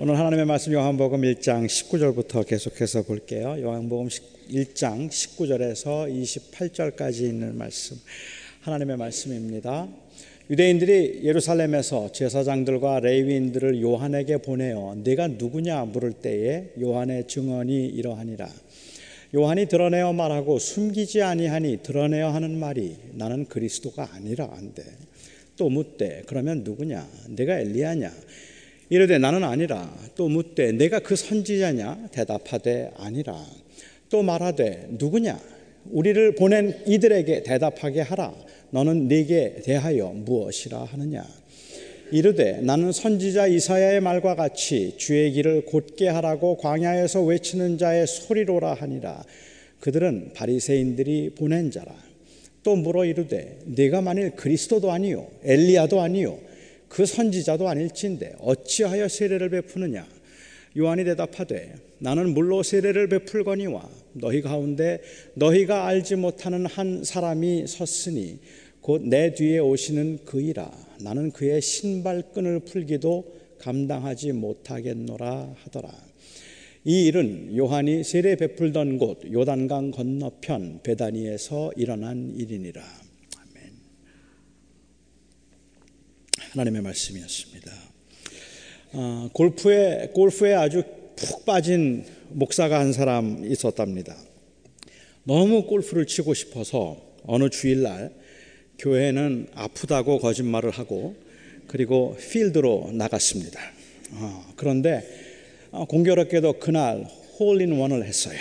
오늘 하나님의 말씀 요한복음 1장 19절부터 계속해서 볼게요. 요한복음 1장 19절에서 28절까지 있는 말씀. 하나님의 말씀입니다. 유대인들이 예루살렘에서 제사장들과 레위인들을 요한에게 보내어 네가 누구냐 물을 때에 요한의 증언이 이러하니라. 요한이 드러내어 말하고 숨기지 아니하니 드러내어 하는 말이 나는 그리스도가 아니라 한대. 또 묻되 그러면 누구냐? 내가 엘리야냐? 이르되 나는 아니라 또 묻되 내가 그 선지자냐? 대답하되 아니라. 또 말하되 누구냐? 우리를 보낸 이들에게 대답하게 하라. 너는 네게 대하여 무엇이라 하느냐? 이르되 나는 선지자 이사야의 말과 같이 주의 길을 곧게 하라고 광야에서 외치는 자의 소리로라 하니라. 그들은 바리새인들이 보낸 자라. 또 물어 이르되 네가 만일 그리스도도 아니요 엘리야도 아니요 그 선지자도 아닐진데 어찌하여 세례를 베푸느냐? 요한이 대답하되 나는 물로 세례를 베풀거니와 너희 가운데 너희가 알지 못하는 한 사람이 섰으니 곧 내 뒤에 오시는 그이라. 나는 그의 신발끈을 풀기도 감당하지 못하겠노라 하더라. 이 일은 요한이 세례 베풀던 곳 요단강 건너편 베다니에서 일어난 일이니라 하나님의 말씀이었습니다. 어, 골프에 골프에 아주 푹 빠진 목사가 한 사람 있었답니다. 너무 골프를 치고 싶어서 어느 주일날 교회는 아프다고 거짓말을 하고 그리고 필드로 나갔습니다. 어, 그런데 공교롭게도 그날 홀인 원을 했어요.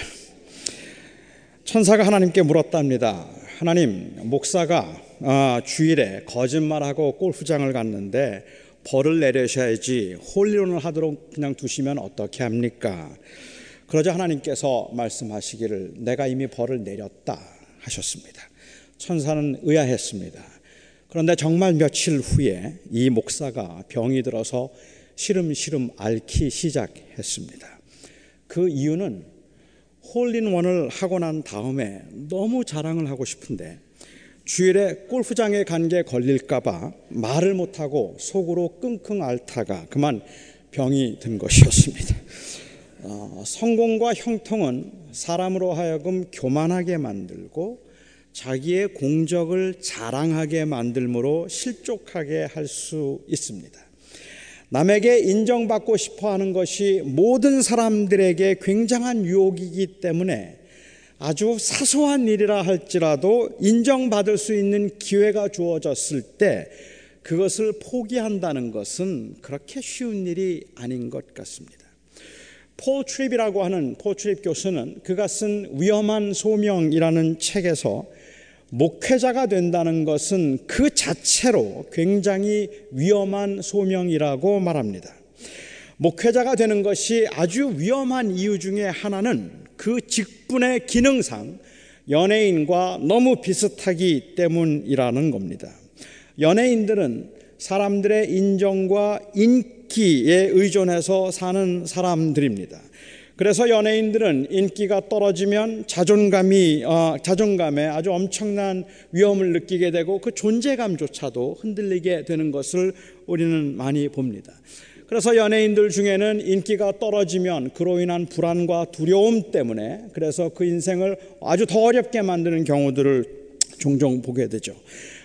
천사가 하나님께 물었답니다. 하나님, 목사가 아, 주일에 거짓말하고 골프장을 갔는데 벌을 내려셔야지 홀리론을 하도록 그냥 두시면 어떻게 합니까? 그러자 하나님께서 말씀하시기를 내가 이미 벌을 내렸다 하셨습니다. 천사는 의아했습니다. 그런데 정말 며칠 후에 이 목사가 병이 들어서 시름시름 앓기 시작했습니다. 그 이유는 홀린원을 하고 난 다음에 너무 자랑을 하고 싶은데 주일에 골프장에 간 게 걸릴까봐 말을 못하고 속으로 끙끙 앓다가 그만 병이 든 것이었습니다. 어, 성공과 형통은 사람으로 하여금 교만하게 만들고 자기의 공적을 자랑하게 만들므로 실족하게 할 수 있습니다. 남에게 인정받고 싶어 하는 것이 모든 사람들에게 굉장한 유혹이기 때문에 아주 사소한 일이라 할지라도 인정받을 수 있는 기회가 주어졌을 때 그것을 포기한다는 것은 그렇게 쉬운 일이 아닌 것 같습니다. 폴 트립이라고 하는 폴 트립 교수는 그가 쓴 위험한 소명이라는 책에서 목회자가 된다는 것은 그 자체로 굉장히 위험한 소명이라고 말합니다. 목회자가 되는 것이 아주 위험한 이유 중에 하나는 그 직분의 기능상 연예인과 너무 비슷하기 때문이라는 겁니다. 연예인들은 사람들의 인정과 인기에 의존해서 사는 사람들입니다. 그래서 연예인들은 인기가 떨어지면 자존감이 어, 자존감에 아주 엄청난 위험을 느끼게 되고 그 존재감조차도 흔들리게 되는 것을 우리는 많이 봅니다. 그래서 연예인들 중에는 인기가 떨어지면 그로 인한 불안과 두려움 때문에 그래서 그 인생을 아주 더 어렵게 만드는 경우들을 종종 보게 되죠.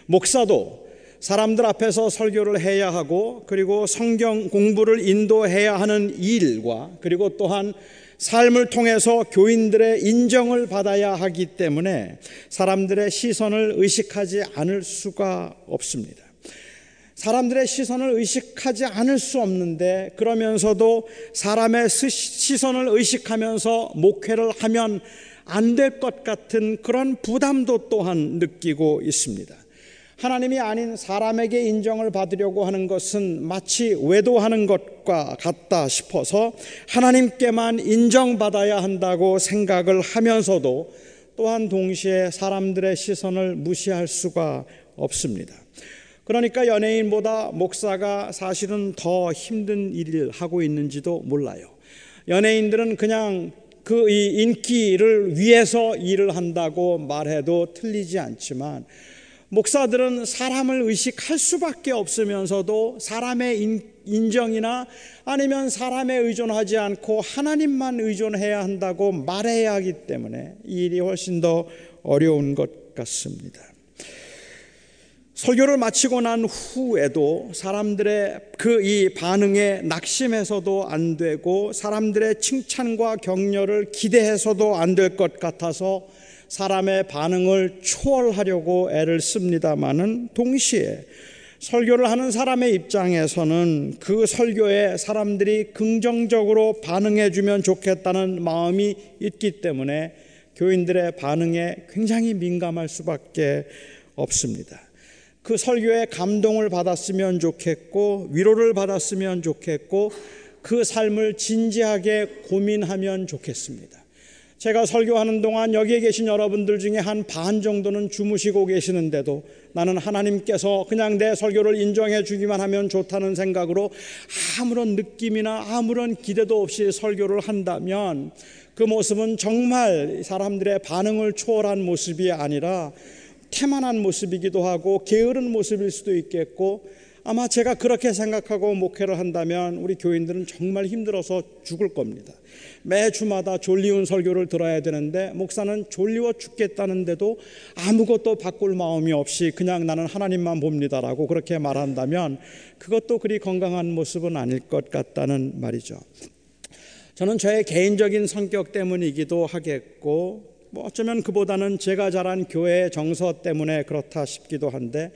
목사도 사람들 앞에서 설교를 해야 하고 그리고 성경 공부를 인도해야 하는 일과 그리고 또한 삶을 통해서 교인들의 인정을 받아야 하기 때문에 사람들의 시선을 의식하지 않을 수가 없습니다. 사람들의 시선을 의식하지 않을 수 없는데 그러면서도 사람의 시선을 의식하면서 목회를 하면 안 될 것 같은 그런 부담도 또한 느끼고 있습니다. 하나님이 아닌 사람에게 인정을 받으려고 하는 것은 마치 외도하는 것과 같다 싶어서 하나님께만 인정받아야 한다고 생각을 하면서도 또한 동시에 사람들의 시선을 무시할 수가 없습니다. 그러니까 연예인보다 목사가 사실은 더 힘든 일을 하고 있는지도 몰라요. 연예인들은 그냥 그이 인기를 위해서 일을 한다고 말해도 틀리지 않지만 목사들은 사람을 의식할 수밖에 없으면서도 사람의 인정이나 아니면 사람에 의존하지 않고 하나님만 의존해야 한다고 말해야 하기 때문에 이 일이 훨씬 더 어려운 것 같습니다. 설교를 마치고 난 후에도 사람들의 그 이 반응에 낙심해서도 안 되고 사람들의 칭찬과 격려를 기대해서도 안 될 것 같아서 사람의 반응을 초월하려고 애를 씁니다마는 동시에 설교를 하는 사람의 입장에서는 그 설교에 사람들이 긍정적으로 반응해 주면 좋겠다는 마음이 있기 때문에 교인들의 반응에 굉장히 민감할 수밖에 없습니다. 그 설교에 감동을 받았으면 좋겠고 위로를 받았으면 좋겠고 그 삶을 진지하게 고민하면 좋겠습니다. 제가 설교하는 동안 여기에 계신 여러분들 중에 한 반 정도는 주무시고 계시는데도 나는 하나님께서 그냥 내 설교를 인정해 주기만 하면 좋다는 생각으로 아무런 느낌이나 아무런 기대도 없이 설교를 한다면 그 모습은 정말 사람들의 반응을 초월한 모습이 아니라 태만한 모습이기도 하고 게으른 모습일 수도 있겠고 아마 제가 그렇게 생각하고 목회를 한다면 우리 교인들은 정말 힘들어서 죽을 겁니다. 매 주마다 졸리운 설교를 들어야 되는데 목사는 졸리워 죽겠다는데도 아무것도 바꿀 마음이 없이 그냥 나는 하나님만 봅니다라고 그렇게 말한다면 그것도 그리 건강한 모습은 아닐 것 같다는 말이죠. 저는 저의 개인적인 성격 때문이기도 하겠고 뭐 어쩌면 그보다는 제가 자란 교회의 정서 때문에 그렇다 싶기도 한데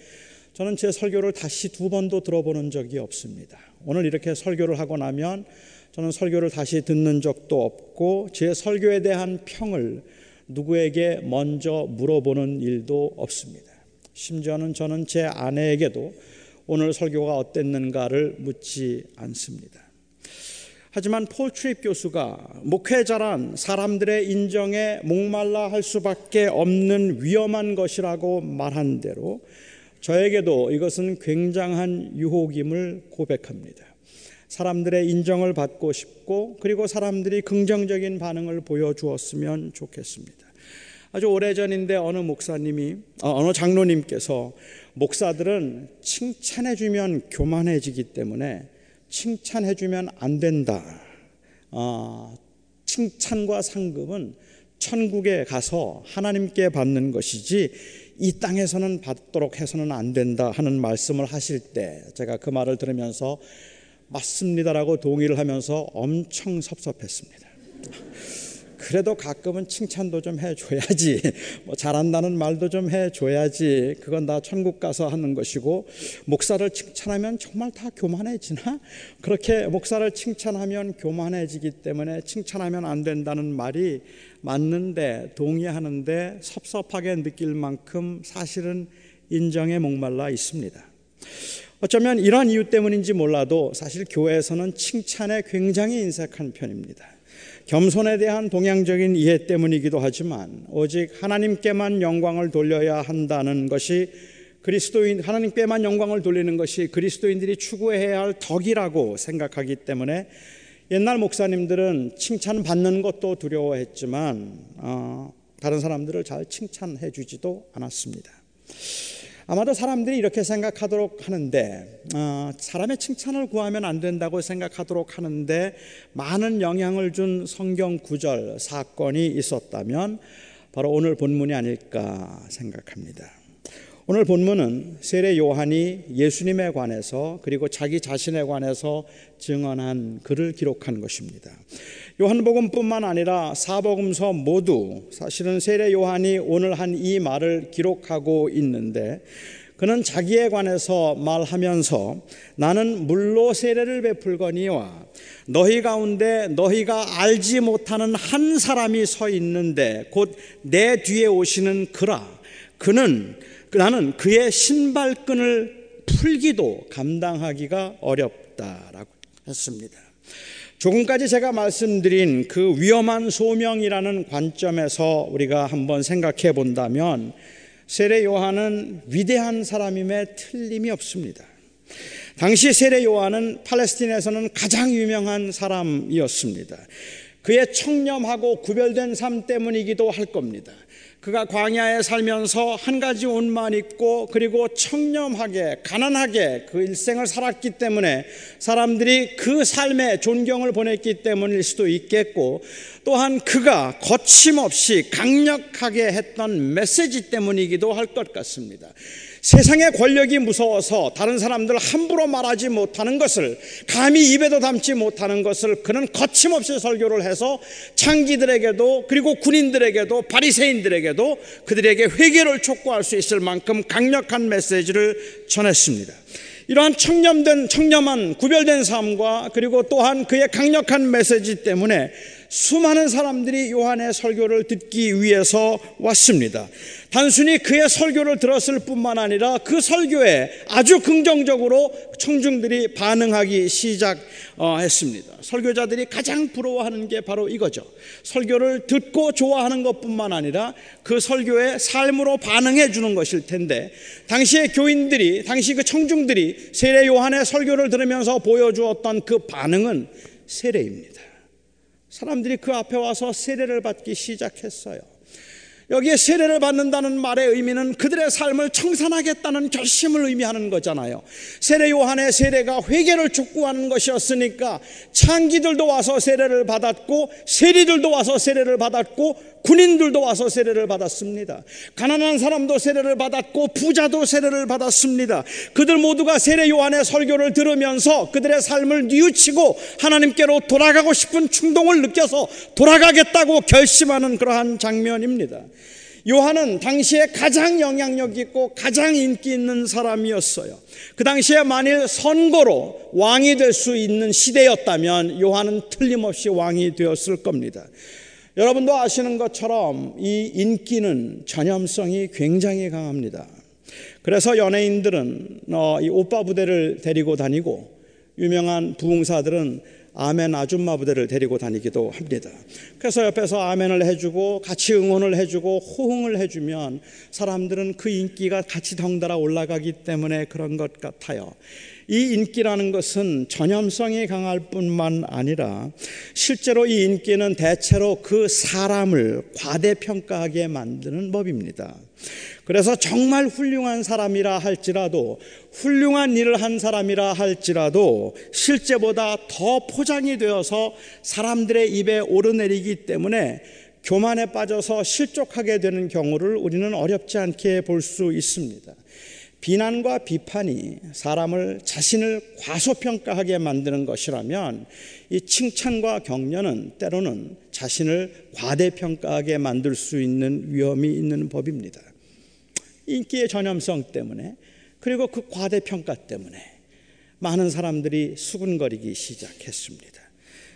저는 제 설교를 다시 두 번도 들어보는 적이 없습니다. 오늘 이렇게 설교를 하고 나면 저는 설교를 다시 듣는 적도 없고 제 설교에 대한 평을 누구에게 먼저 물어보는 일도 없습니다. 심지어는 저는 제 아내에게도 오늘 설교가 어땠는가를 묻지 않습니다. 하지만 폴 트립 교수가 목회자란 사람들의 인정에 목말라 할 수밖에 없는 위험한 것이라고 말한 대로 저에게도 이것은 굉장한 유혹임을 고백합니다. 사람들의 인정을 받고 싶고 그리고 사람들이 긍정적인 반응을 보여주었으면 좋겠습니다. 아주 오래전인데 어느 목사님이 어, 어느 장로님께서 목사들은 칭찬해 주면 교만해지기 때문에 칭찬해주면 안 된다. 어, 칭찬과 상급은 천국에 가서 하나님께 받는 것이지 이 땅에서는 받도록 해서는 안 된다 하는 말씀을 하실 때 제가 그 말을 들으면서 맞습니다라고 동의를 하면서 엄청 섭섭했습니다. 그래도 가끔은 칭찬도 좀 해줘야지. 뭐 잘한다는 말도 좀 해줘야지. 그건 다 천국 가서 하는 것이고, 목사를 칭찬하면 정말 다 교만해지나? 그렇게 목사를 칭찬하면 교만해지기 때문에 칭찬하면 안 된다는 말이 맞는데, 동의하는데 섭섭하게 느낄 만큼 사실은 인정에 목말라 있습니다. 어쩌면 이런 이유 때문인지 몰라도 사실 교회에서는 칭찬에 굉장히 인색한 편입니다. 겸손에 대한 동양적인 이해 때문이기도 하지만 오직 하나님께만 영광을 돌려야 한다는 것이 그리스도인 하나님께만 영광을 돌리는 것이 그리스도인들이 추구해야 할 덕이라고 생각하기 때문에 옛날 목사님들은 칭찬 받는 것도 두려워했지만 어, 다른 사람들을 잘 칭찬해 주지도 않았습니다. 아마도 사람들이 이렇게 생각하도록 하는데 어, 사람의 칭찬을 구하면 안 된다고 생각하도록 하는데 많은 영향을 준 성경 구절 사건이 있었다면 바로 오늘 본문이 아닐까 생각합니다. 오늘 본문은 세례 요한이 예수님에 관해서 그리고 자기 자신에 관해서 증언한 글을 기록한 것입니다. 요한복음뿐만 아니라 사복음서 모두 사실은 세례 요한이 오늘 한 이 말을 기록하고 있는데 그는 자기에 관해서 말하면서 나는 물로 세례를 베풀거니와 너희 가운데 너희가 알지 못하는 한 사람이 서 있는데 곧 내 뒤에 오시는 그라 그는 나는 그의 신발끈을 풀기도 감당하기가 어렵다라고 했습니다. 조금까지 제가 말씀드린 그 위험한 소명이라는 관점에서 우리가 한번 생각해 본다면 세례 요한은 위대한 사람임에 틀림이 없습니다. 당시 세례 요한은 팔레스틴에서는 가장 유명한 사람이었습니다. 그의 청렴하고 구별된 삶 때문이기도 할 겁니다. 그가 광야에 살면서 한 가지 옷만 입고 그리고 청렴하게 가난하게 그 일생을 살았기 때문에 사람들이 그 삶에 존경을 보냈기 때문일 수도 있겠고 또한 그가 거침없이 강력하게 했던 메시지 때문이기도 할 것 같습니다. 세상의 권력이 무서워서 다른 사람들 함부로 말하지 못하는 것을 감히 입에도 담지 못하는 것을 그는 거침없이 설교를 해서 창기들에게도 그리고 군인들에게도 바리새인들에게도 그들에게 회개를 촉구할 수 있을 만큼 강력한 메시지를 전했습니다. 이러한 청렴된 청렴한 구별된 삶과 그리고 또한 그의 강력한 메시지 때문에 수많은 사람들이 요한의 설교를 듣기 위해서 왔습니다. 단순히 그의 설교를 들었을 뿐만 아니라 그 설교에 아주 긍정적으로 청중들이 반응하기 시작했습니다. 설교자들이 가장 부러워하는 게 바로 이거죠. 설교를 듣고 좋아하는 것뿐만 아니라 그 설교에 삶으로 반응해 주는 것일 텐데 당시의 교인들이 당시 그 청중들이 세례 요한의 설교를 들으면서 보여주었던 그 반응은 세례입니다. 사람들이 그 앞에 와서 세례를 받기 시작했어요. 여기에 세례를 받는다는 말의 의미는 그들의 삶을 청산하겠다는 결심을 의미하는 거잖아요. 세례 요한의 세례가 회개를 촉구하는 것이었으니까 창기들도 와서 세례를 받았고 세리들도 와서 세례를 받았고 군인들도 와서 세례를 받았습니다. 가난한 사람도 세례를 받았고 부자도 세례를 받았습니다. 그들 모두가 세례 요한의 설교를 들으면서 그들의 삶을 뉘우치고 하나님께로 돌아가고 싶은 충동을 느껴서 돌아가겠다고 결심하는 그러한 장면입니다. 요한은 당시에 가장 영향력 있고 가장 인기 있는 사람이었어요. 그 당시에 만일 선거로 왕이 될 수 있는 시대였다면 요한은 틀림없이 왕이 되었을 겁니다. 여러분도 아시는 것처럼 이 인기는 전염성이 굉장히 강합니다. 그래서 연예인들은 어, 이 오빠 부대를 데리고 다니고 유명한 부흥사들은 아멘 아줌마 부대를 데리고 다니기도 합니다. 그래서 옆에서 아멘을 해주고 같이 응원을 해주고 호응을 해주면 사람들은 그 인기가 같이 덩달아 올라가기 때문에 그런 것 같아요. 이 인기라는 것은 전염성이 강할 뿐만 아니라 실제로 이 인기는 대체로 그 사람을 과대평가하게 만드는 법입니다. 그래서 정말 훌륭한 사람이라 할지라도 훌륭한 일을 한 사람이라 할지라도 실제보다 더 포장이 되어서 사람들의 입에 오르내리기 때문에 교만에 빠져서 실족하게 되는 경우를 우리는 어렵지 않게 볼 수 있습니다. 비난과 비판이 사람을 자신을 과소평가하게 만드는 것이라면 이 칭찬과 격려는 때로는 자신을 과대평가하게 만들 수 있는 위험이 있는 법입니다. 인기의 전염성 때문에 그리고 그 과대평가 때문에 많은 사람들이 수군거리기 시작했습니다.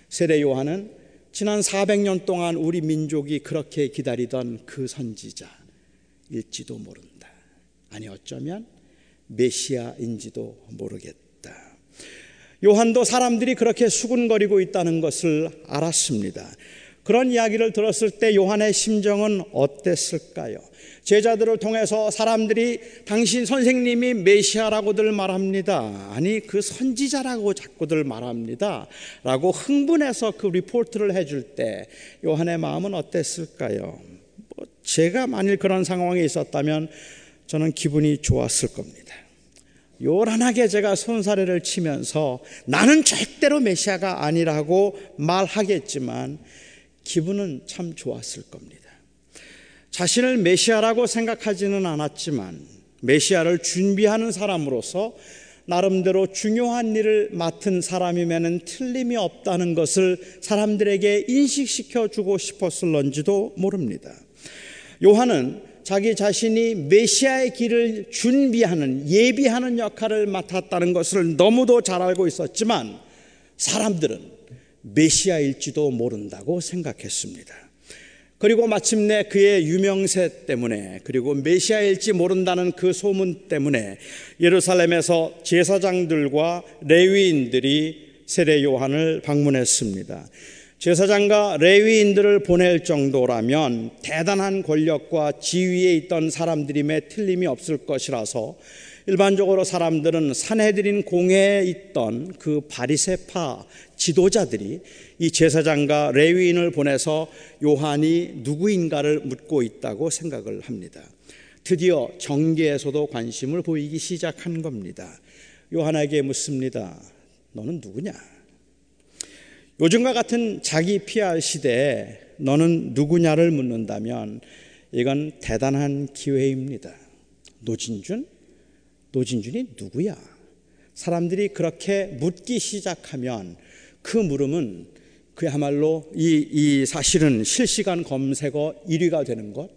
세례 요한은 지난 400년 동안 우리 민족이 그렇게 기다리던 그 선지자일지도 모른다. 아니 어쩌면 메시아인지도 모르겠다. 요한도 사람들이 그렇게 수군거리고 있다는 것을 알았습니다. 그런 이야기를 들었을 때 요한의 심정은 어땠을까요? 제자들을 통해서 사람들이 당신 선생님이 메시아라고들 말합니다. 아니, 그 선지자라고 자꾸들 말합니다. 라고 흥분해서 그 리포트를 해줄 때 요한의 마음은 어땠을까요? 뭐 제가 만일 그런 상황에 있었다면 저는 기분이 좋았을 겁니다. 요란하게 제가 손사래를 치면서 나는 절대로 메시아가 아니라고 말하겠지만 기분은 참 좋았을 겁니다. 자신을 메시아라고 생각하지는 않았지만 메시아를 준비하는 사람으로서 나름대로 중요한 일을 맡은 사람이면 틀림이 없다는 것을 사람들에게 인식시켜 주고 싶었을런지도 모릅니다. 요한은 자기 자신이 메시아의 길을 준비하는 예비하는 역할을 맡았다는 것을 너무도 잘 알고 있었지만 사람들은 메시아일지도 모른다고 생각했습니다. 그리고 마침내 그의 유명세 때문에 그리고 메시아일지 모른다는 그 소문 때문에 예루살렘에서 제사장들과 레위인들이 세례 요한을 방문했습니다. 제사장과 레위인들을 보낼 정도라면 대단한 권력과 지위에 있던 사람들임에 틀림이 없을 것이라서 일반적으로 사람들은 산해드린 공회에 있던 그 바리세파 지도자들이 이 제사장과 레위인을 보내서 요한이 누구인가를 묻고 있다고 생각을 합니다. 드디어 정계에서도 관심을 보이기 시작한 겁니다. 요한에게 묻습니다. 너는 누구냐? 요즘과 같은 자기 PR 시대에 너는 누구냐를 묻는다면 이건 대단한 기회입니다. 노진준? 노진준이 누구야? 사람들이 그렇게 묻기 시작하면 그 물음은 그야말로 이, 이 사실은 실시간 검색어 1위가 되는 것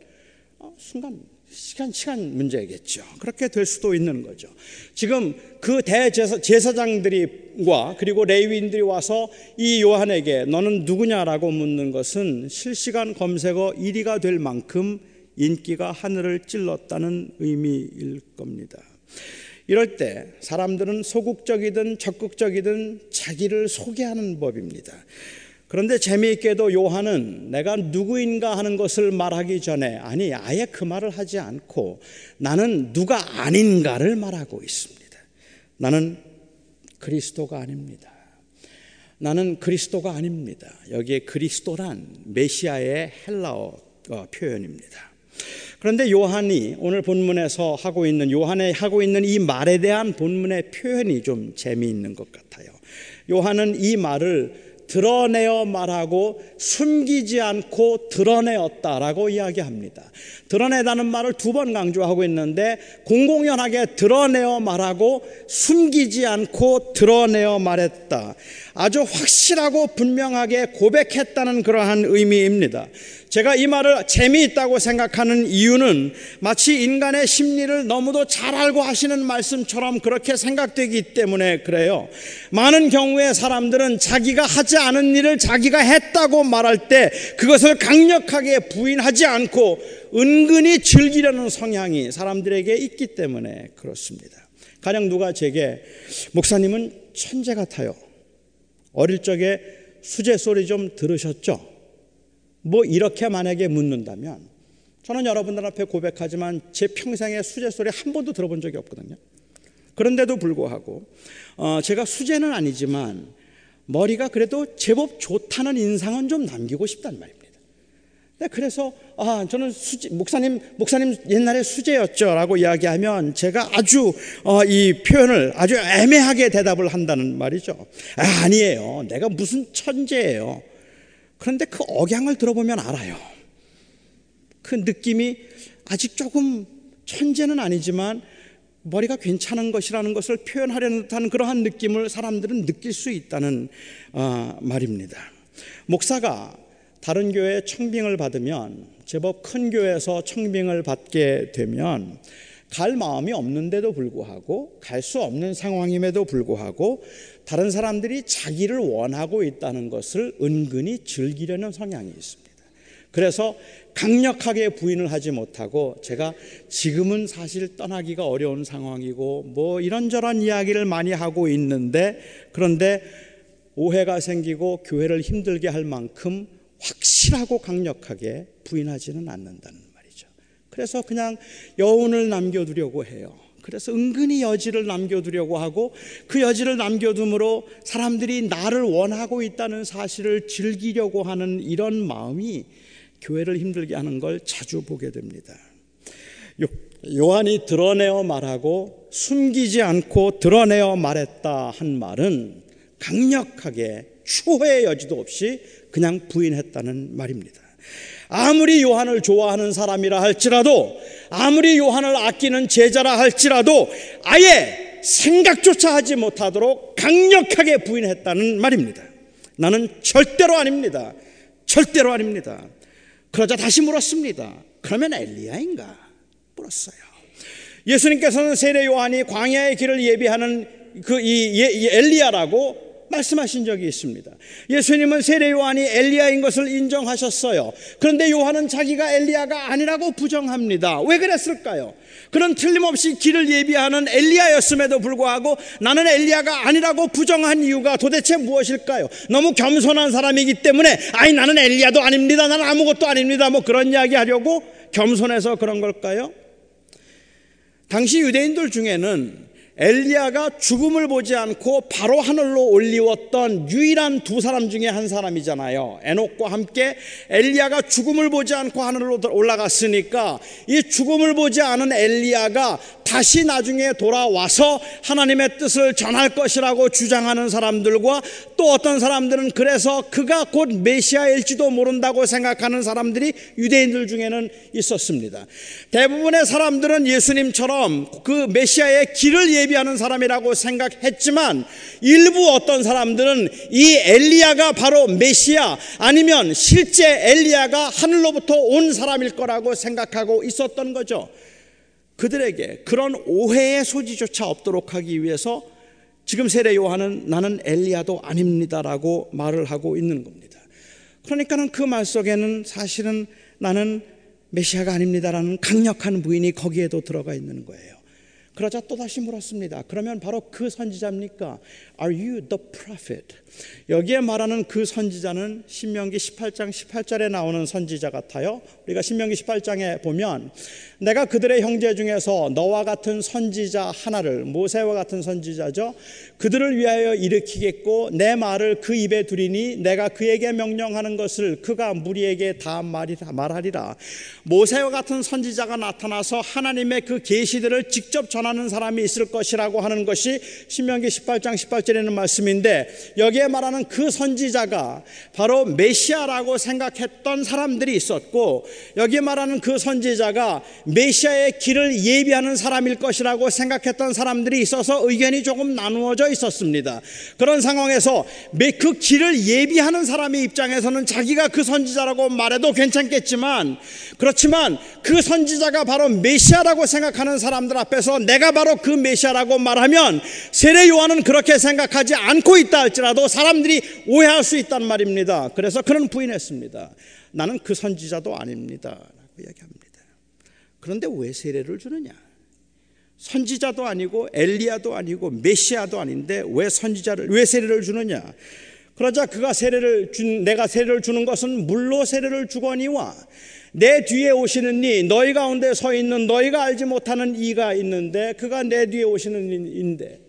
어, 순간 시간 시간 문제겠죠. 그렇게 될 수도 있는 거죠. 지금 그 대제사장들이와 그리고 레위인들이 와서 이 요한에게 너는 누구냐라고 묻는 것은 실시간 검색어 1위가 될 만큼 인기가 하늘을 찔렀다는 의미일 겁니다. 이럴 때 사람들은 소극적이든 적극적이든 자기를 소개하는 법입니다. 그런데 재미있게도 요한은 내가 누구인가 하는 것을 말하기 전에 아니 아예 그 말을 하지 않고 나는 누가 아닌가를 말하고 있습니다. 나는 그리스도가 아닙니다. 나는 그리스도가 아닙니다. 여기에 그리스도란 메시아의 헬라어 어, 표현입니다. 그런데 요한이 오늘 본문에서 하고 있는 요한의 하고 있는 이 말에 대한 본문의 표현이 좀 재미있는 것 같아요. 요한은 이 말을 드러내어 말하고 숨기지 않고 드러내었다라고 이야기합니다. 드러내다는 말을 두 번 강조하고 있는데 공공연하게 드러내어 말하고 숨기지 않고 드러내어 말했다. 아주 확실하고 분명하게 고백했다는 그러한 의미입니다. 제가 이 말을 재미있다고 생각하는 이유는 마치 인간의 심리를 너무도 잘 알고 하시는 말씀처럼 그렇게 생각되기 때문에 그래요. 많은 경우에 사람들은 자기가 하지 않은 일을 자기가 했다고 말할 때 그것을 강력하게 부인하지 않고 은근히 즐기려는 성향이 사람들에게 있기 때문에 그렇습니다. 가령 누가 제게 목사님은 천재 같아요. 어릴 적에 수제 소리 좀 들으셨죠? 뭐 이렇게 만약에 묻는다면 저는 여러분들 앞에 고백하지만 제 평생에 수제 소리 한 번도 들어본 적이 없거든요. 그런데도 불구하고 어 제가 수제는 아니지만 머리가 그래도 제법 좋다는 인상은 좀 남기고 싶단 말입니다. 네, 그래서 아 저는 수제, 목사님 목사님 옛날에 수제였죠라고 이야기하면 제가 아주 어, 이 표현을 아주 애매하게 대답을 한다는 말이죠. 아, 아니에요. 내가 무슨 천재예요. 그런데 그 억양을 들어보면 알아요. 그 느낌이 아직 조금 천재는 아니지만 머리가 괜찮은 것이라는 것을 표현하려는 듯한 그러한 느낌을 사람들은 느낄 수 있다는 어, 말입니다. 목사가 다른 교회에 청빙을 받으면 제법 큰 교회에서 청빙을 받게 되면 갈 마음이 없는데도 불구하고 갈 수 없는 상황임에도 불구하고 다른 사람들이 자기를 원하고 있다는 것을 은근히 즐기려는 성향이 있습니다. 그래서 강력하게 부인을 하지 못하고 제가 지금은 사실 떠나기가 어려운 상황이고 뭐 이런저런 이야기를 많이 하고 있는데 그런데 오해가 생기고 교회를 힘들게 할 만큼 확실하고 강력하게 부인하지는 않는다는 말이죠. 그래서 그냥 여운을 남겨두려고 해요. 그래서 은근히 여지를 남겨두려고 하고 그 여지를 남겨둠으로 사람들이 나를 원하고 있다는 사실을 즐기려고 하는 이런 마음이 교회를 힘들게 하는 걸 자주 보게 됩니다. 요한이 드러내어 말하고 숨기지 않고 드러내어 말했다 한 말은 강력하게 추호의 여지도 없이 그냥 부인했다는 말입니다. 아무리 요한을 좋아하는 사람이라 할지라도 아무리 요한을 아끼는 제자라 할지라도 아예 생각조차 하지 못하도록 강력하게 부인했다는 말입니다. 나는 절대로 아닙니다. 절대로 아닙니다. 그러자 다시 물었습니다. 그러면 엘리야인가? 물었어요. 예수님께서는 세례 요한이 광야의 길을 예비하는 그이 예, 엘리야라고 말씀하신 적이 있습니다. 예수님은 세례 요한이 엘리야인 것을 인정하셨어요. 그런데 요한은 자기가 엘리야가 아니라고 부정합니다. 왜 그랬을까요? 그는 틀림없이 길을 예비하는 엘리야였음에도 불구하고 나는 엘리야가 아니라고 부정한 이유가 도대체 무엇일까요? 너무 겸손한 사람이기 때문에 아니 나는 엘리야도 아닙니다. 나는 아무것도 아닙니다. 뭐 그런 이야기 하려고 겸손해서 그런 걸까요? 당시 유대인들 중에는 엘리야가 죽음을 보지 않고 바로 하늘로 올리웠던 유일한 두 사람 중에 한 사람이잖아요. 에녹과 함께 엘리야가 죽음을 보지 않고 하늘로 올라갔으니까 이 죽음을 보지 않은 엘리야가 다시 나중에 돌아와서 하나님의 뜻을 전할 것이라고 주장하는 사람들과 또 어떤 사람들은 그래서 그가 곧 메시아일지도 모른다고 생각하는 사람들이 유대인들 중에는 있었습니다. 대부분의 사람들은 예수님처럼 그 메시아의 길을 예비하는 사람이라고 생각했지만 일부 어떤 사람들은 이 엘리야가 바로 메시아 아니면 실제 엘리야가 하늘로부터 온 사람일 거라고 생각하고 있었던 거죠. 그들에게 그런 오해의 소지조차 없도록 하기 위해서 지금 세례 요한은 나는 엘리야도 아닙니다라고 말을 하고 있는 겁니다. 그러니까는 그 말 속에는 사실은 나는 메시아가 아닙니다라는 강력한 부인이 거기에도 들어가 있는 거예요. 그러자 또다시 물었습니다. 그러면 바로 그 선지자입니까? Are you the prophet? 여기에 말하는 그 선지자는 신명기 18장 18절에 나오는 선지자 같아요. 우리가 신명기 18장에 보면 내가 그들의 형제 중에서 너와 같은 선지자 하나를 모세와 같은 선지자죠. 그들을 위하여 일으키겠고 내 말을 그 입에 두리니 내가 그에게 명령하는 것을 그가 무리에게 다 말하리라. 모세와 같은 선지자가 나타나서 하나님의 그 계시들을 직접 전하는 사람이 있을 것이라고 하는 것이 신명기 18장 18절에 있는 말씀인데 여기에 말하는 그 선지자가 바로 메시아라고 생각했던 사람들이 있었고 여기에 말하는 그 선지자가 메시아의 길을 예비하는 사람일 것이라고 생각했던 사람들이 있어서 의견이 조금 나누어져 있었습니다. 그런 상황에서 그 길을 예비하는 사람의 입장에서는 자기가 그 선지자라고 말해도 괜찮겠지만 그렇지만 그 선지자가 바로 메시아라고 생각하는 사람들 앞에서 내가 바로 그 메시아라고 말하면 세례 요한은 그렇게 생각하지 않고 있다 할지라도 사람들이 오해할 수 있단 말입니다. 그래서 그는 부인했습니다. 나는 그 선지자도 아닙니다. 라고 이야기합니다. 그런데 왜 세례를 주느냐? 선지자도 아니고 엘리야도 아니고 메시아도 아닌데 왜 선지자를 왜 세례를 주느냐? 그러자 그가 세례를 준 내가 세례를 주는 것은 물로 세례를 주거니와 내 뒤에 오시는 이 너희 가운데 서 있는 너희가 알지 못하는 이가 있는데 그가 내 뒤에 오시는 이인데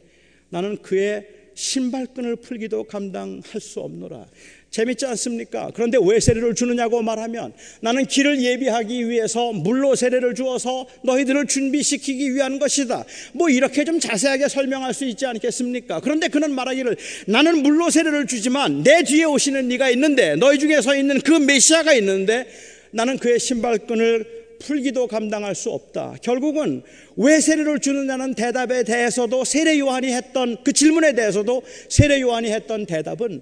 나는 그의 신발끈을 풀기도 감당할 수 없노라. 재밌지 않습니까? 그런데 왜 세례를 주느냐고 말하면 나는 길을 예비하기 위해서 물로 세례를 주어서 너희들을 준비시키기 위한 것이다. 뭐 이렇게 좀 자세하게 설명할 수 있지 않겠습니까? 그런데 그는 말하기를 나는 물로 세례를 주지만 내 뒤에 오시는 네가 있는데 너희 중에 서 있는 그 메시아가 있는데 나는 그의 신발끈을 풀기도 감당할 수 없다. 결국은 왜 세례를 주느냐는 대답에 대해서도 세례 요한이 했던 그 질문에 대해서도 세례 요한이 했던 대답은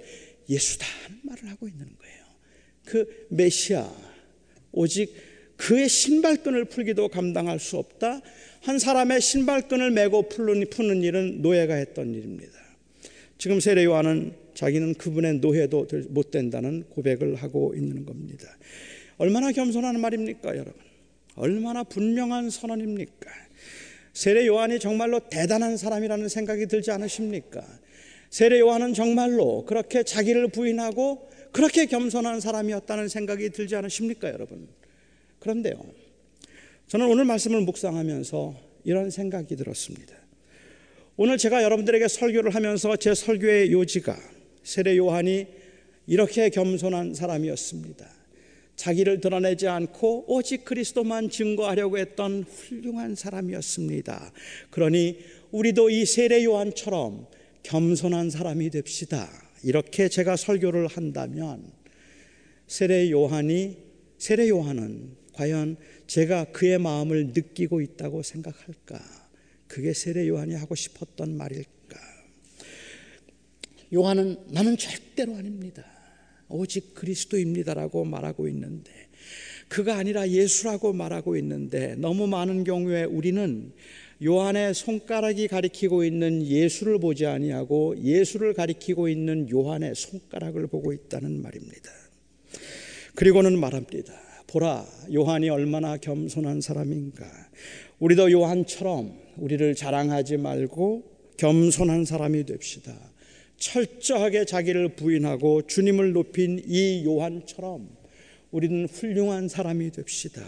예수다 하는 말을 하고 있는 거예요. 그 메시아 오직 그의 신발끈을 풀기도 감당할 수 없다. 한 사람의 신발끈을 메고 푸는, 일은 노예가 했던 일입니다. 지금 세례 요한은 자기는 그분의 노예도 못 된다는 고백을 하고 있는 겁니다. 얼마나 겸손한 말입니까, 여러분? 얼마나 분명한 선언입니까? 세례 요한이 정말로 대단한 사람이라는 생각이 들지 않으십니까? 세례 요한은 정말로 그렇게 자기를 부인하고 그렇게 겸손한 사람이었다는 생각이 들지 않으십니까, 여러분? 그런데요. 저는 오늘 말씀을 묵상하면서 이런 생각이 들었습니다. 오늘 제가 여러분들에게 설교를 하면서 제 설교의 요지가 세례 요한이 이렇게 겸손한 사람이었습니다. 자기를 드러내지 않고 오직 그리스도만 증거하려고 했던 훌륭한 사람이었습니다. 그러니 우리도 이 세례 요한처럼 겸손한 사람이 됩시다. 이렇게 제가 설교를 한다면 세례 요한이 세례 요한은 과연 제가 그의 마음을 느끼고 있다고 생각할까? 그게 세례 요한이 하고 싶었던 말일까? 요한은 나는 절대로 아닙니다. 오직 그리스도입니다라고 말하고 있는데 그가 아니라 예수라고 말하고 있는데 너무 많은 경우에 우리는 요한의 손가락이 가리키고 있는 예수를 보지 아니하고 예수를 가리키고 있는 요한의 손가락을 보고 있다는 말입니다. 그리고는 말합니다. 보라, 요한이 얼마나 겸손한 사람인가. 우리도 요한처럼 우리를 자랑하지 말고 겸손한 사람이 됩시다. 철저하게 자기를 부인하고 주님을 높인 이 요한처럼 우리는 훌륭한 사람이 됩시다.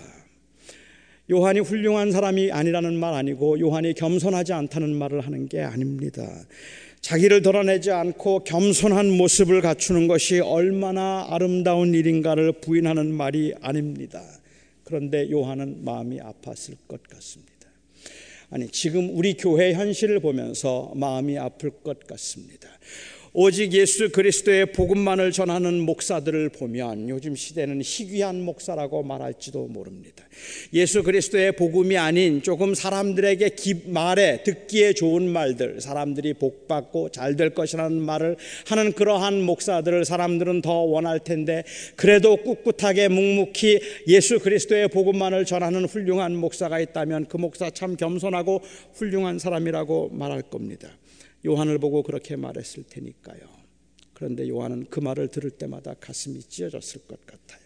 요한이 훌륭한 사람이 아니라는 말 아니고 요한이 겸손하지 않다는 말을 하는 게 아닙니다. 자기를 드러내지 않고 겸손한 모습을 갖추는 것이 얼마나 아름다운 일인가를 부인하는 말이 아닙니다. 그런데 요한은 마음이 아팠을 것 같습니다. 아니, 지금 우리 교회 현실을 보면서 마음이 아플 것 같습니다. 오직 예수 그리스도의 복음만을 전하는 목사들을 보면 요즘 시대는 희귀한 목사라고 말할지도 모릅니다. 예수 그리스도의 복음이 아닌 조금 사람들에게 말에 듣기에 좋은 말들, 사람들이 복 받고 잘 될 것이라는 말을 하는 그러한 목사들을 사람들은 더 원할 텐데 그래도 꿋꿋하게 묵묵히 예수 그리스도의 복음만을 전하는 훌륭한 목사가 있다면 그 목사 참 겸손하고 훌륭한 사람이라고 말할 겁니다. 요한을 보고 그렇게 말했을 테니까요. 그런데 요한은 그 말을 들을 때마다 가슴이 찢어졌을 것 같아요.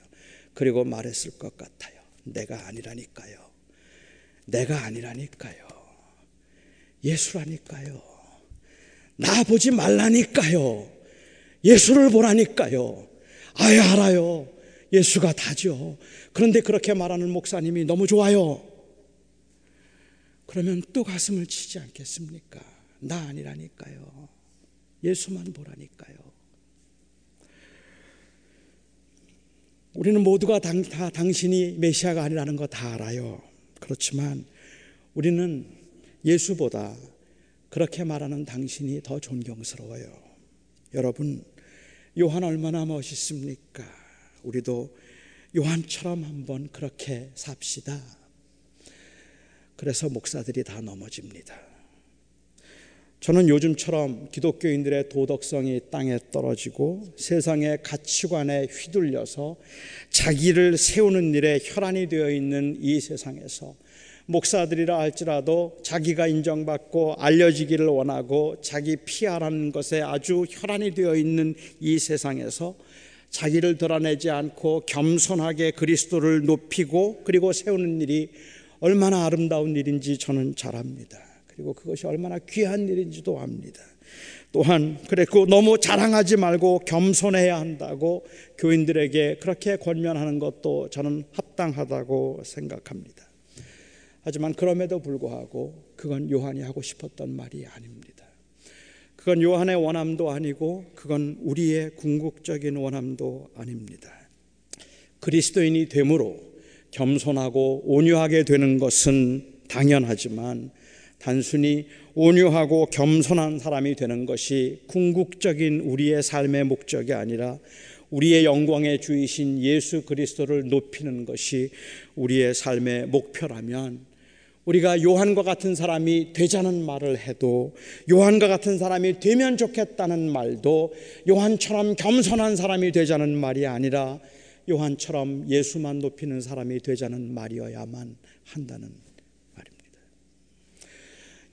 그리고 말했을 것 같아요. 내가 아니라니까요. 내가 아니라니까요. 예수라니까요. 나 보지 말라니까요. 예수를 보라니까요. 아예 알아요. 예수가 다죠. 그런데 그렇게 말하는 목사님이 너무 좋아요. 그러면 또 가슴을 치지 않겠습니까? 나 아니라니까요. 예수만 보라니까요. 우리는 모두가 당, 다 당신이 메시아가 아니라는 거 다 알아요. 그렇지만 우리는 예수보다 그렇게 말하는 당신이 더 존경스러워요. 여러분, 요한 얼마나 멋있습니까? 우리도 요한처럼 한번 그렇게 삽시다. 그래서 목사들이 다 넘어집니다. 저는 요즘처럼 기독교인들의 도덕성이 땅에 떨어지고 세상의 가치관에 휘둘려서 자기를 세우는 일에 혈안이 되어 있는 이 세상에서 목사들이라 할지라도 자기가 인정받고 알려지기를 원하고 자기 피하라는 것에 아주 혈안이 되어 있는 이 세상에서 자기를 드러내지 않고 겸손하게 그리스도를 높이고 그리고 세우는 일이 얼마나 아름다운 일인지 저는 잘 압니다. 그리고 그것이 얼마나 귀한 일인지도 압니다. 또한 그랬고 너무 자랑하지 말고 겸손해야 한다고 교인들에게 그렇게 권면하는 것도 저는 합당하다고 생각합니다. 하지만 그럼에도 불구하고 그건 요한이 하고 싶었던 말이 아닙니다. 그건 요한의 원함도 아니고 그건 우리의 궁극적인 원함도 아닙니다. 그리스도인이 되므로 겸손하고 온유하게 되는 것은 당연하지만 단순히 온유하고 겸손한 사람이 되는 것이 궁극적인 우리의 삶의 목적이 아니라 우리의 영광의 주이신 예수 그리스도를 높이는 것이 우리의 삶의 목표라면 우리가 요한과 같은 사람이 되자는 말을 해도 요한과 같은 사람이 되면 좋겠다는 말도 요한처럼 겸손한 사람이 되자는 말이 아니라 요한처럼 예수만 높이는 사람이 되자는 말이어야만 한다는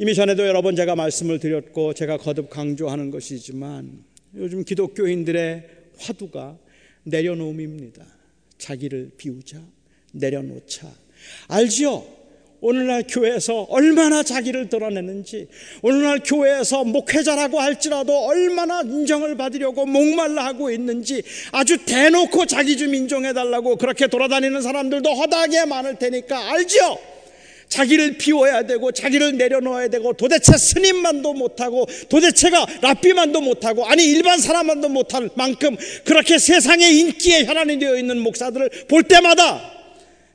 이미 전에도 여러 번 제가 말씀을 드렸고 제가 거듭 강조하는 것이지만 요즘 기독교인들의 화두가 내려놓음입니다. 자기를 비우자, 내려놓자. 알지요? 오늘날 교회에서 얼마나 자기를 드러내는지, 오늘날 교회에서 목회자라고 할지라도 얼마나 인정을 받으려고 목말라 하고 있는지 아주 대놓고 자기 좀 인정해달라고 그렇게 돌아다니는 사람들도 허다하게 많을 테니까 알지요? 자기를 비워야 되고 자기를 내려놓아야 되고 도대체 스님만도 못하고 도대체가 랍비만도 못하고 아니 일반 사람만도 못할 만큼 그렇게 세상의 인기에 혈안이 되어 있는 목사들을 볼 때마다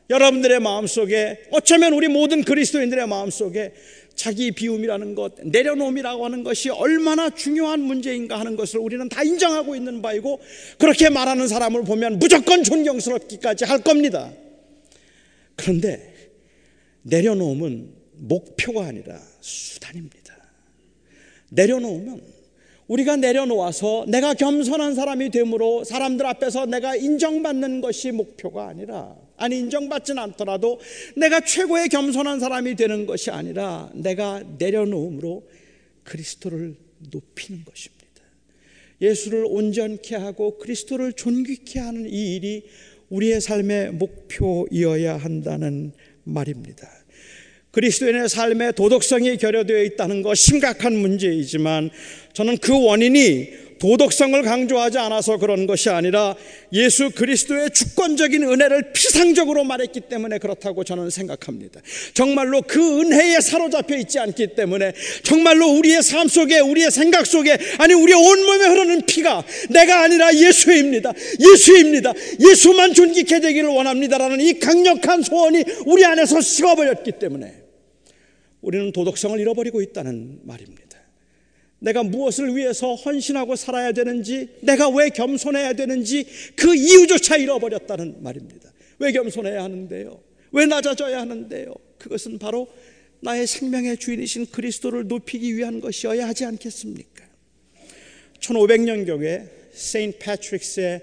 여러분들의 마음속에 어쩌면 우리 모든 그리스도인들의 마음속에 자기 비움이라는 것, 내려놓음이라고 하는 것이 얼마나 중요한 문제인가 하는 것을 우리는 다 인정하고 있는 바이고 그렇게 말하는 사람을 보면 무조건 존경스럽기까지 할 겁니다. 그런데 내려놓으면 목표가 아니라 수단입니다. 내려놓으면 우리가 내려놓아서 내가 겸손한 사람이 되므로 사람들 앞에서 내가 인정받는 것이 목표가 아니라 아니 인정받지는 않더라도 내가 최고의 겸손한 사람이 되는 것이 아니라 내가 내려놓음으로 그리스도를 높이는 것입니다. 예수를 온전케 하고 그리스도를 존귀케 하는 이 일이 우리의 삶의 목표이어야 한다는 말입니다. 그리스도인의 삶에 도덕성이 결여되어 있다는 것 심각한 문제이지만 저는 그 원인이 도덕성을 강조하지 않아서 그런 것이 아니라 예수 그리스도의 주권적인 은혜를 피상적으로 말했기 때문에 그렇다고 저는 생각합니다. 정말로 그 은혜에 사로잡혀 있지 않기 때문에 정말로 우리의 삶 속에 우리의 생각 속에 아니 우리의 온몸에 흐르는 피가 내가 아니라 예수입니다. 예수입니다. 예수만 존귀케 되기를 원합니다라는 이 강력한 소원이 우리 안에서 식어버렸기 때문에 우리는 도덕성을 잃어버리고 있다는 말입니다. 내가 무엇을 위해서 헌신하고 살아야 되는지, 내가 왜 겸손해야 되는지 그 이유조차 잃어버렸다는 말입니다. 왜 겸손해야 하는데요? 왜 낮아져야 하는데요? 그것은 바로 나의 생명의 주인이신 그리스도를 높이기 위한 것이어야 하지 않겠습니까? 1500년경에 Saint Patrick's의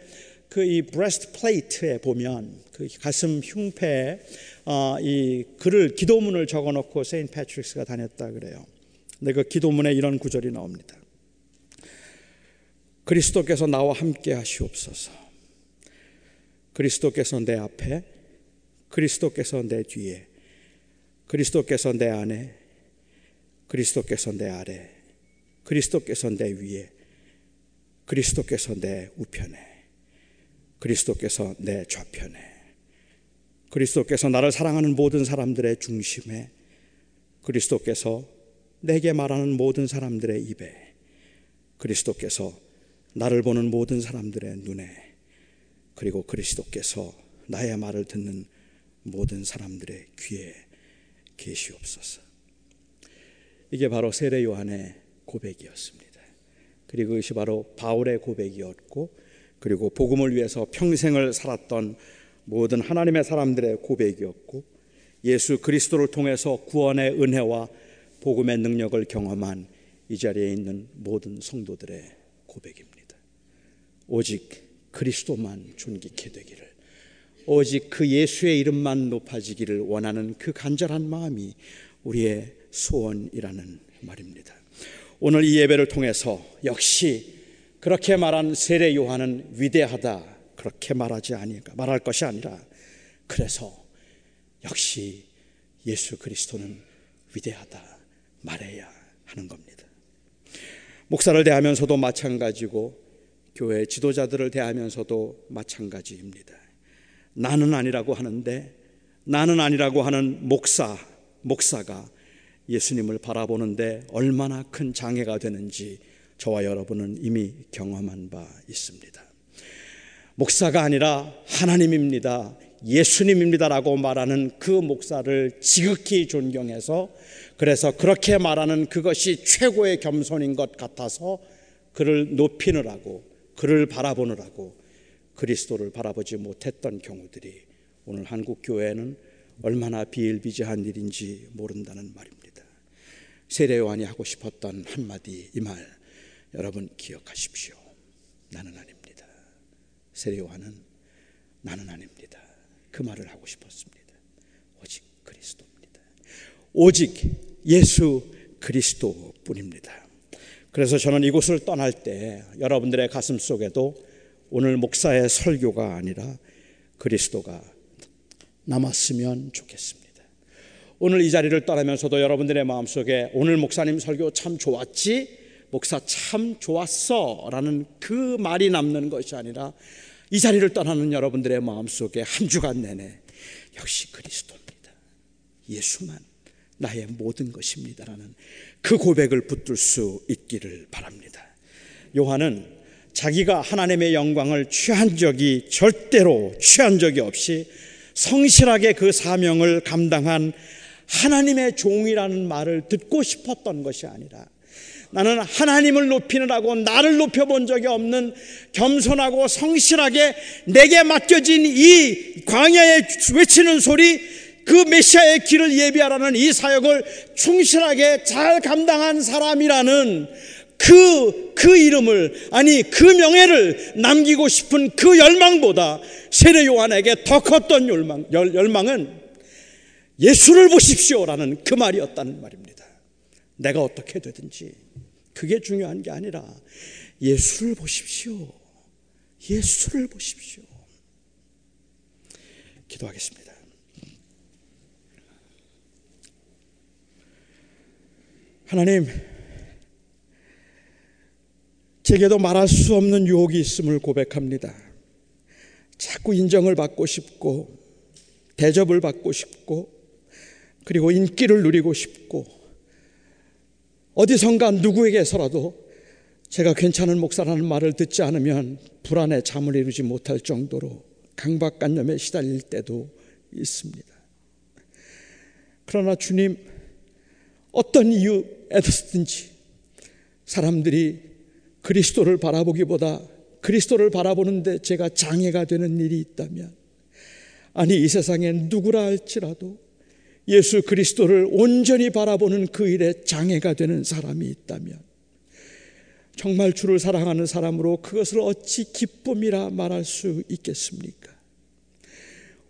그 이 breastplate에 보면 그 가슴 흉패에 어, 이 글을 기도문을 적어놓고 세인트 패트릭스가 다녔다 그래요. 그 기도문에 이런 구절이 나옵니다. 그리스도께서 나와 함께 하시옵소서. 그리스도께서 내 앞에, 그리스도께서 내 뒤에, 그리스도께서 내 안에, 그리스도께서 내 아래, 그리스도께서 내 위에, 그리스도께서 내 우편에, 그리스도께서 내 좌편에, 그리스도께서 나를 사랑하는 모든 사람들의 중심에, 그리스도께서 내게 말하는 모든 사람들의 입에 그리스도께서 나를 보는 모든 사람들의 눈에 그리고 그리스도께서 나의 말을 듣는 모든 사람들의 귀에 계시옵소서. 이게 바로 세례 요한의 고백이었습니다. 그리고 이것이 바로 바울의 고백이었고 그리고 복음을 위해서 평생을 살았던 모든 하나님의 사람들의 고백이었고 예수 그리스도를 통해서 구원의 은혜와 복음의 능력을 경험한 이 자리에 있는 모든 성도들의 고백입니다. 오직 그리스도만 존귀케 되기를, 오직 그 예수의 이름만 높아지기를 원하는 그 간절한 마음이 우리의 소원이라는 말입니다. 오늘 이 예배를 통해서 역시 그렇게 말한 세례 요한은 위대하다 그렇게 말하지 아니까 말할 것이 아니라 그래서 역시 예수 그리스도는 위대하다 말해야 하는 겁니다. 목사를 대하면서도 마찬가지고 교회 지도자들을 대하면서도 마찬가지입니다. 나는 아니라고 하는데 나는 아니라고 하는 목사, 목사가 예수님을 바라보는데 얼마나 큰 장애가 되는지 저와 여러분은 이미 경험한 바 있습니다. 목사가 아니라 하나님입니다. 예수님입니다라고 말하는 그 목사를 지극히 존경해서 그래서 그렇게 말하는 그것이 최고의 겸손인 것 같아서 그를 높이느라고 그를 바라보느라고 그리스도를 바라보지 못했던 경우들이 오늘 한국 교회는 얼마나 비일비재한 일인지 모른다는 말입니다. 세례 요한이 하고 싶었던 한마디 이 말 여러분 기억하십시오. 나는 아닙니다. 세례 요한은 나는 아닙니다. 그 말을 하고 싶었습니다. 오직 그리스도입니다. 오직 예수 그리스도 뿐입니다. 그래서 저는 이곳을 떠날 때 여러분들의 가슴 속에도 오늘 목사의 설교가 아니라 그리스도가 남았으면 좋겠습니다. 오늘 이 자리를 떠나면서도 여러분들의 마음속에 오늘 목사님 설교 참 좋았지? 목사 참 좋았어. 라는 그 말이 남는 것이 아니라 이 자리를 떠나는 여러분들의 마음속에 한 주간 내내 역시 그리스도입니다. 예수만 나의 모든 것입니다라는 그 고백을 붙들 수 있기를 바랍니다. 요한은 자기가 하나님의 영광을 취한 적이 절대로 취한 적이 없이 성실하게 그 사명을 감당한 하나님의 종이라는 말을 듣고 싶었던 것이 아니라 나는 하나님을 높이느라고 나를 높여본 적이 없는 겸손하고 성실하게 내게 맡겨진 이 광야에 외치는 소리 그 메시아의 길을 예비하라는 이 사역을 충실하게 잘 감당한 사람이라는 그, 그 이름을, 아니, 그 명예를 남기고 싶은 그 열망보다 세례 요한에게 더 컸던 열망, 열, 열망은 예수를 보십시오라는 그 말이었다는 말입니다. 내가 어떻게 되든지 그게 중요한 게 아니라 예수를 보십시오. 예수를 보십시오. 기도하겠습니다. 하나님, 제게도 말할 수 없는 유혹이 있음을 고백합니다. 자꾸 인정을 받고 싶고 대접을 받고 싶고 그리고 인기를 누리고 싶고 어디선가 누구에게서라도 제가 괜찮은 목사라는 말을 듣지 않으면 불안에 잠을 이루지 못할 정도로 강박관념에 시달릴 때도 있습니다. 그러나 주님 어떤 이유에서든지 사람들이 그리스도를 바라보기보다 그리스도를 바라보는데 제가 장애가 되는 일이 있다면 아니 이 세상에 누구라 할지라도 예수 그리스도를 온전히 바라보는 그 일에 장애가 되는 사람이 있다면 정말 주를 사랑하는 사람으로 그것을 어찌 기쁨이라 말할 수 있겠습니까?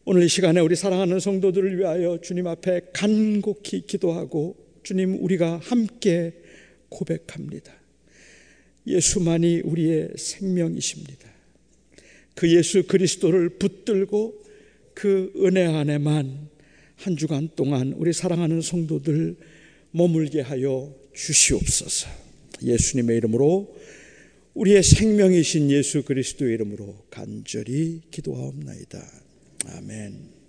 오늘 이 시간에 우리 사랑하는 성도들을 위하여 주님 앞에 간곡히 기도하고 주님 우리가 함께 고백합니다. 예수만이 우리의 생명이십니다. 그 예수 그리스도를 붙들고 그 은혜 안에만 한 주간 동안 우리 사랑하는 성도들 머물게 하여 주시옵소서. 예수님의 이름으로 우리의 생명이신 예수 그리스도의 이름으로 간절히 기도하옵나이다. 아멘.